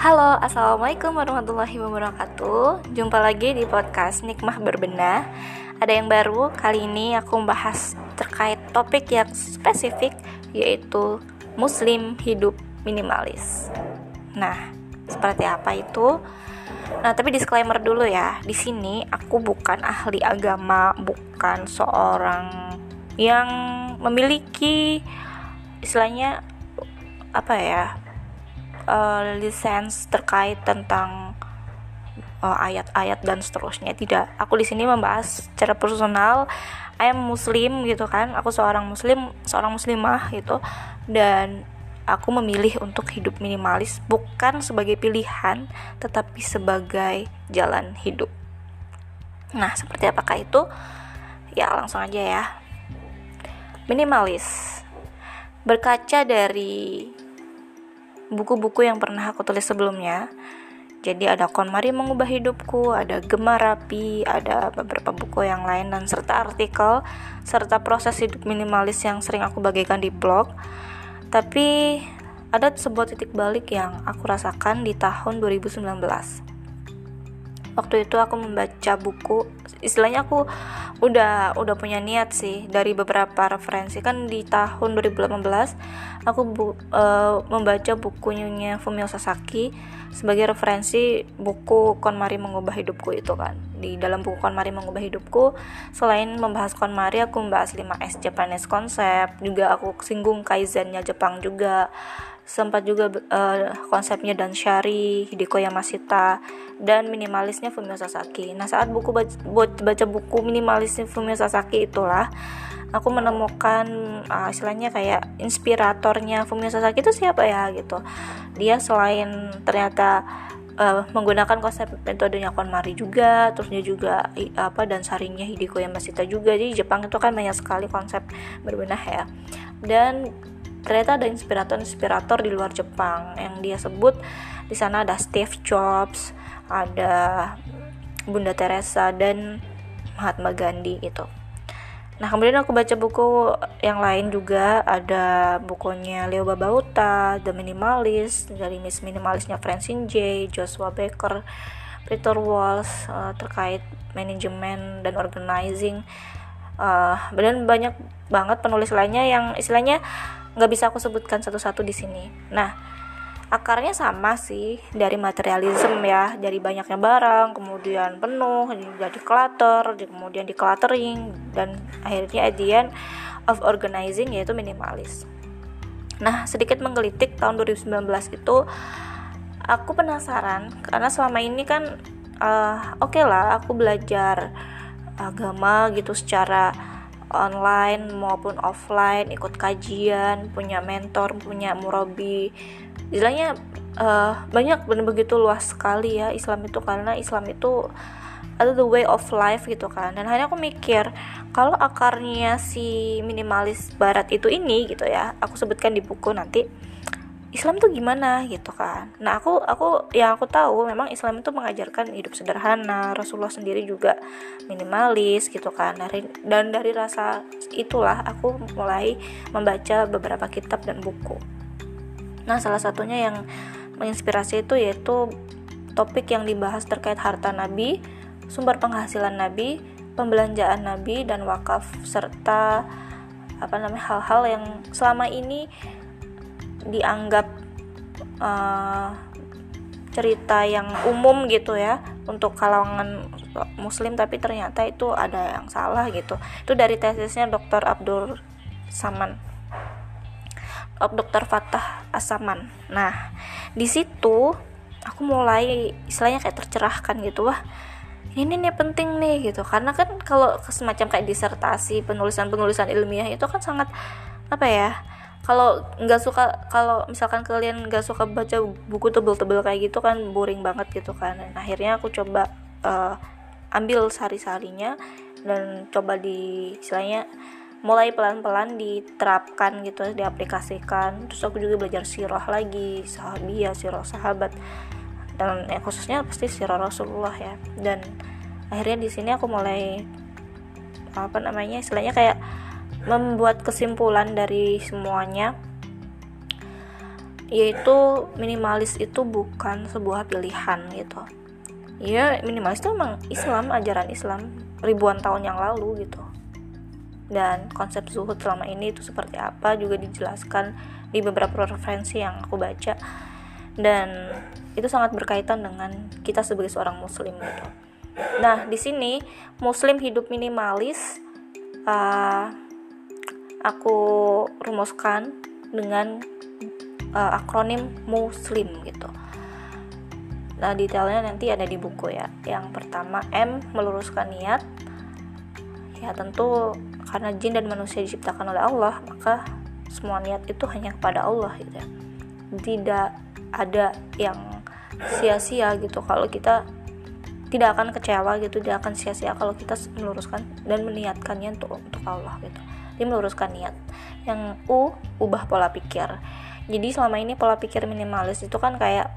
Halo, Assalamualaikum warahmatullahi wabarakatuh. Jumpa lagi di podcast Nikmah Berbenah. Ada yang baru, kali ini aku membahas terkait topik yang spesifik Yaitu Muslim hidup minimalis. Nah, seperti apa itu? Nah, tapi disclaimer dulu ya. Di sini aku bukan ahli agama Bukan seorang yang memiliki istilahnya apa ya uh, lisensi terkait tentang uh, ayat-ayat dan seterusnya. Tidak. Aku di sini membahas secara personal. I am muslim gitu kan. Aku seorang muslim seorang muslimah gitu. Dan aku memilih untuk hidup minimalis bukan sebagai pilihan tetapi sebagai jalan hidup. Nah seperti apakah itu? Ya langsung aja ya. Minimalis. Berkaca dari buku-buku yang pernah aku tulis sebelumnya. Jadi ada KonMari mengubah hidupku, ada Gemar Rapi, ada beberapa buku yang lain dan serta artikel serta proses hidup minimalis yang sering aku bagikan di blog. Tapi ada sebuah titik balik yang aku rasakan di tahun 2019. Waktu itu aku membaca buku, istilahnya aku udah udah punya niat sih dari beberapa referensi. Kan di tahun 2018 aku bu, uh, membaca bukunya Fumio Sasaki sebagai referensi buku KonMari mengubah hidupku itu kan. Di dalam buku KonMari mengubah hidupku selain membahas KonMari aku membahas 5S Japanese Concept. Juga aku singgung Kaizennya Jepang juga sempat juga uh, konsepnya dan Shari, Hideko Yamashita dan minimalisnya Fumio Sasaki. Nah, saat buku baca, baca buku minimalisnya Fumio Sasaki itulah aku menemukan uh, istilahnya kayak inspiratornya Fumio Sasaki itu siapa ya gitu. Dia selain ternyata uh, menggunakan konsep metodenya KonMari juga, terus dia juga apa dan sarinya Hideko Yamashita juga. Jadi Jepang itu kan banyak sekali konsep berbenah ya. Dan ternyata ada inspirator-inspirator di luar Jepang yang dia sebut di sana ada Steve Jobs, ada Bunda Teresa dan Mahatma Gandhi itu. Nah kemudian aku baca buku yang lain juga ada bukunya Leo Babauta, The Minimalist dari Miss Minimalisnya Francine J, Joshua Baker, Peter Walsh uh, terkait manajemen dan organizing. Uh, dan banyak banget penulis lainnya yang istilahnya nggak bisa aku sebutkan satu-satu di sini. Nah, akarnya sama sih dari materialism ya, dari banyaknya barang, kemudian penuh, jadi clutter, kemudian decluttering, dan akhirnya at of organizing yaitu minimalis. Nah, sedikit menggelitik tahun 2019 itu aku penasaran karena selama ini kan uh, oke okay lah aku belajar agama gitu secara online maupun offline ikut kajian punya mentor punya murabi. Istilahnya uh, banyak benar begitu luas sekali ya Islam itu karena Islam itu ada the way of life gitu kan. Dan hanya aku mikir kalau akarnya si minimalis barat itu ini gitu ya aku sebutkan di buku nanti Islam tuh gimana gitu kan? Nah aku aku yang aku tahu memang Islam itu mengajarkan hidup sederhana Rasulullah sendiri juga minimalis gitu kan. Dari dan dari rasa itulah aku mulai membaca beberapa kitab dan buku. Nah salah satunya yang menginspirasi itu yaitu topik yang dibahas terkait harta Nabi sumber penghasilan Nabi pembelanjaan Nabi dan wakaf serta apa namanya hal-hal yang selama ini dianggap uh, cerita yang umum gitu ya untuk kalangan muslim tapi ternyata itu ada yang salah gitu itu dari tesisnya Dr. Abdul Saman Dr. Fatah Asaman nah di situ aku mulai istilahnya kayak tercerahkan gitu wah ini nih penting nih gitu karena kan kalau semacam kayak disertasi penulisan penulisan ilmiah itu kan sangat apa ya kalau nggak suka kalau misalkan kalian nggak suka baca buku tebel-tebel kayak gitu kan boring banget gitu kan. Dan akhirnya aku coba uh, ambil sari-sarinya dan coba di istilahnya mulai pelan-pelan diterapkan gitu diaplikasikan. Terus aku juga belajar sirah lagi sahabiah sirah sahabat. Dan ya khususnya pasti sirah Rasulullah ya. Dan akhirnya di sini aku mulai apa namanya istilahnya kayak membuat kesimpulan dari semuanya yaitu minimalis itu bukan sebuah pilihan gitu. Ya minimalis itu memang Islam ajaran Islam ribuan tahun yang lalu gitu. Dan konsep zuhud selama ini itu seperti apa juga dijelaskan di beberapa referensi yang aku baca. Dan itu sangat berkaitan dengan kita sebagai seorang muslim gitu. Nah, di sini muslim hidup minimalis uh, aku rumuskan dengan uh, akronim muslim gitu. Nah, detailnya nanti ada di buku ya. Yang pertama M meluruskan niat. Ya, tentu karena jin dan manusia diciptakan oleh Allah maka semua niat itu hanya kepada Allah gitu ya tidak ada yang sia-sia gitu kalau kita tidak akan kecewa gitu tidak akan sia-sia kalau kita meluruskan dan meniatkannya untuk untuk Allah gitu dia meluruskan niat. Yang U ubah pola pikir. Jadi selama ini pola pikir minimalis itu kan kayak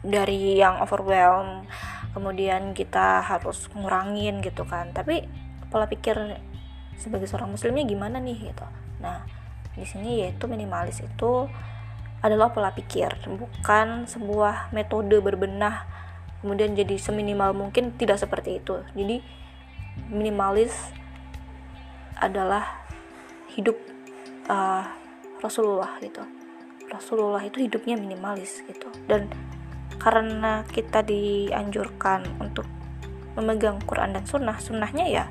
dari yang overwhelm kemudian kita harus ngurangin gitu kan. Tapi pola pikir sebagai seorang muslimnya gimana nih gitu. Nah di sini yaitu minimalis itu adalah pola pikir bukan sebuah metode berbenah kemudian jadi seminimal mungkin tidak seperti itu. Jadi minimalis adalah hidup uh, Rasulullah gitu. Rasulullah itu hidupnya minimalis gitu. Dan karena kita dianjurkan untuk memegang Quran dan Sunnah sunnahnya ya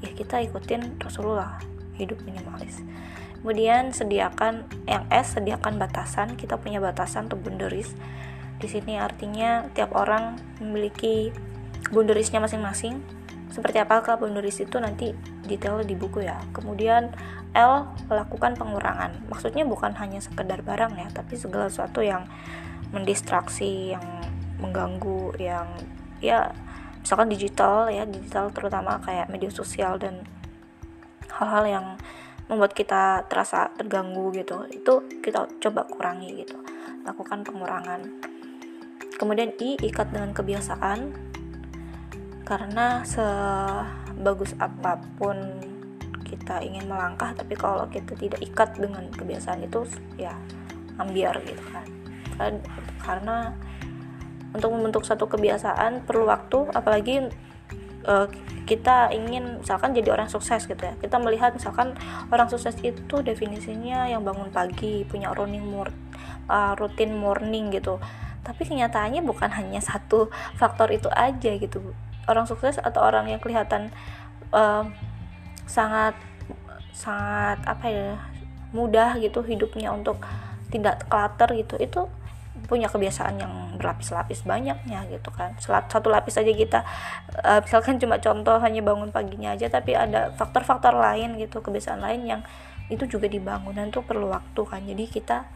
ya kita ikutin Rasulullah hidup minimalis. Kemudian sediakan yang S sediakan batasan. Kita punya batasan untuk boundaries di sini artinya tiap orang memiliki boundariesnya masing-masing seperti apakah boundaries itu nanti detail di buku ya. Kemudian L melakukan pengurangan. Maksudnya bukan hanya sekedar barang ya tapi segala sesuatu yang mendistraksi yang mengganggu yang ya misalkan digital ya digital terutama kayak media sosial dan hal-hal yang membuat kita terasa terganggu gitu. Itu kita coba kurangi gitu. Lakukan pengurangan. Kemudian i ikat dengan kebiasaan karena sebagus apa pun kita ingin melangkah tapi kalau kita tidak ikat dengan kebiasaan itu ya ambiar gitu kan. Karena untuk membentuk satu kebiasaan perlu waktu apalagi uh, kita ingin misalkan jadi orang sukses gitu ya. Kita melihat misalkan orang sukses itu definisinya yang bangun pagi punya running mor uh, rutin morning gitu. Tapi kenyataannya bukan hanya satu faktor itu aja gitu orang sukses atau orang yang kelihatan uh, sangat sangat apa ya mudah gitu hidupnya untuk tidak clutter gitu itu punya kebiasaan yang berlapis-lapis banyaknya gitu kan. Satu lapis aja kita uh, misalkan cuma contoh hanya bangun paginya aja tapi ada faktor-faktor lain gitu kebiasaan lain yang itu juga dibangun dan itu perlu waktu kan. Jadi kita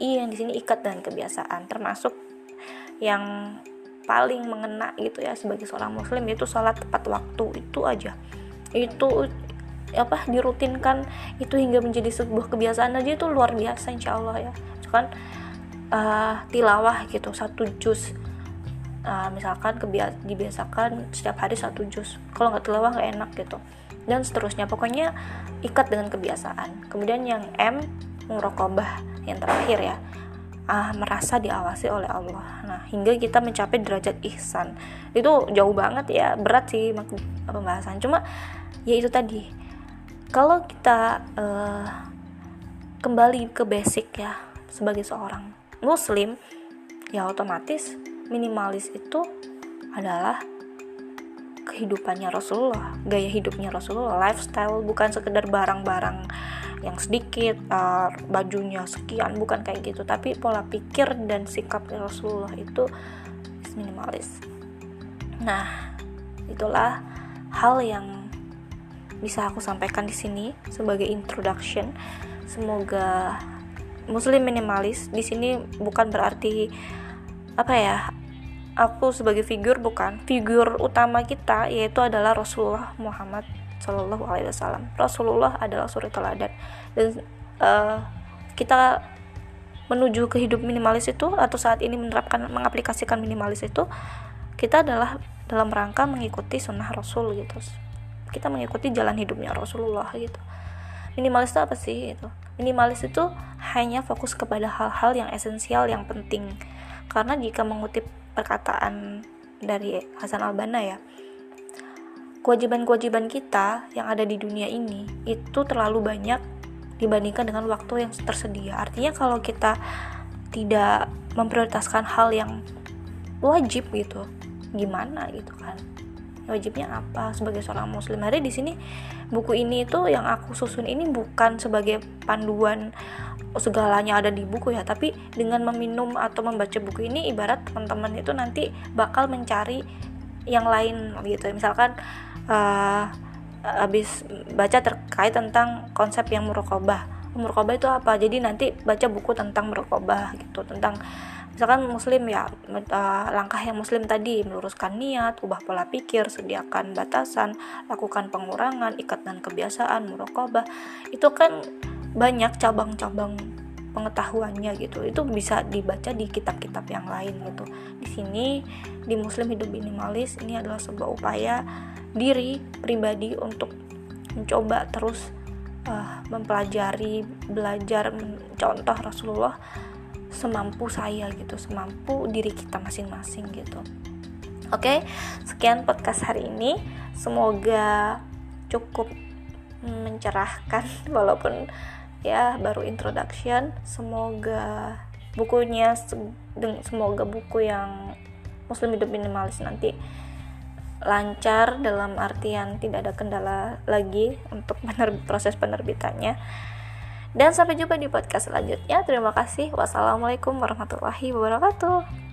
iya yang di sini ikat dengan kebiasaan termasuk yang paling mengena gitu ya sebagai seorang muslim itu sholat tepat waktu itu aja. Itu apa dirutinkan itu hingga menjadi sebuah kebiasaan aja itu luar biasa insya Allah ya. Kan uh, tilawah gitu satu juz. Uh, misalkan kebias dibiasakan setiap hari satu juz. Kalau nggak tilawah nggak enak gitu. Dan seterusnya. Pokoknya ikat dengan kebiasaan. Kemudian yang M murokobah yang terakhir ya ah merasa diawasi oleh Allah. Nah hingga kita mencapai derajat ihsan. Itu jauh banget ya berat sih pembahasan. Cuma ya itu tadi. Kalau kita uh, kembali ke basic ya sebagai seorang muslim ya otomatis minimalis itu adalah kehidupannya Rasulullah, gaya hidupnya Rasulullah, lifestyle bukan sekedar barang-barang yang sedikit, uh, bajunya sekian, bukan kayak gitu, tapi pola pikir dan sikap Rasulullah itu minimalis. Nah, itulah hal yang bisa aku sampaikan di sini sebagai introduction. Semoga muslim minimalis di sini bukan berarti apa ya aku sebagai figur bukan figur utama kita yaitu adalah Rasulullah Muhammad Shallallahu Alaihi Wasallam. Rasulullah adalah suri teladan. Dan uh, kita menuju ke hidup minimalis itu atau saat ini menerapkan mengaplikasikan minimalis itu kita adalah dalam rangka mengikuti sunnah Rasul gitu. Kita mengikuti jalan hidupnya Rasulullah gitu. Minimalis itu apa sih itu minimalis itu hanya fokus kepada hal-hal yang esensial yang penting. Karena jika mengutip perkataan dari Hasan Albana ya kewajiban-kewajiban kita yang ada di dunia ini itu terlalu banyak dibandingkan dengan waktu yang tersedia. Artinya kalau kita tidak memprioritaskan hal yang wajib gitu gimana gitu kan? Wajibnya apa? Sebagai seorang muslim. Hari di sini buku ini itu yang aku susun ini bukan sebagai panduan segalanya ada di buku ya tapi dengan meminum atau membaca buku ini ibarat teman-teman itu nanti bakal mencari yang lain gitu. Misalkan uh, habis baca terkait tentang konsep yang murokobah murokobah itu apa? Jadi nanti baca buku tentang murokobah gitu tentang misalkan muslim ya uh, langkah yang muslim tadi meluruskan niat ubah pola pikir sediakan batasan lakukan pengurangan ikatan kebiasaan murokobah itu kan banyak cabang-cabang pengetahuannya gitu. Itu bisa dibaca di kitab-kitab yang lain gitu. Di sini di muslim hidup minimalis ini adalah sebuah upaya diri pribadi untuk mencoba terus uh, mempelajari belajar contoh Rasulullah semampu saya gitu semampu diri kita masing-masing gitu oke okay? sekian podcast hari ini semoga cukup mencerahkan walaupun ya baru introduction semoga bukunya semoga buku yang muslim hidup minimalis nanti lancar dalam artian tidak ada kendala lagi untuk proses penerbitannya dan sampai jumpa di podcast selanjutnya. Terima kasih. Wassalamualaikum warahmatullahi wabarakatuh.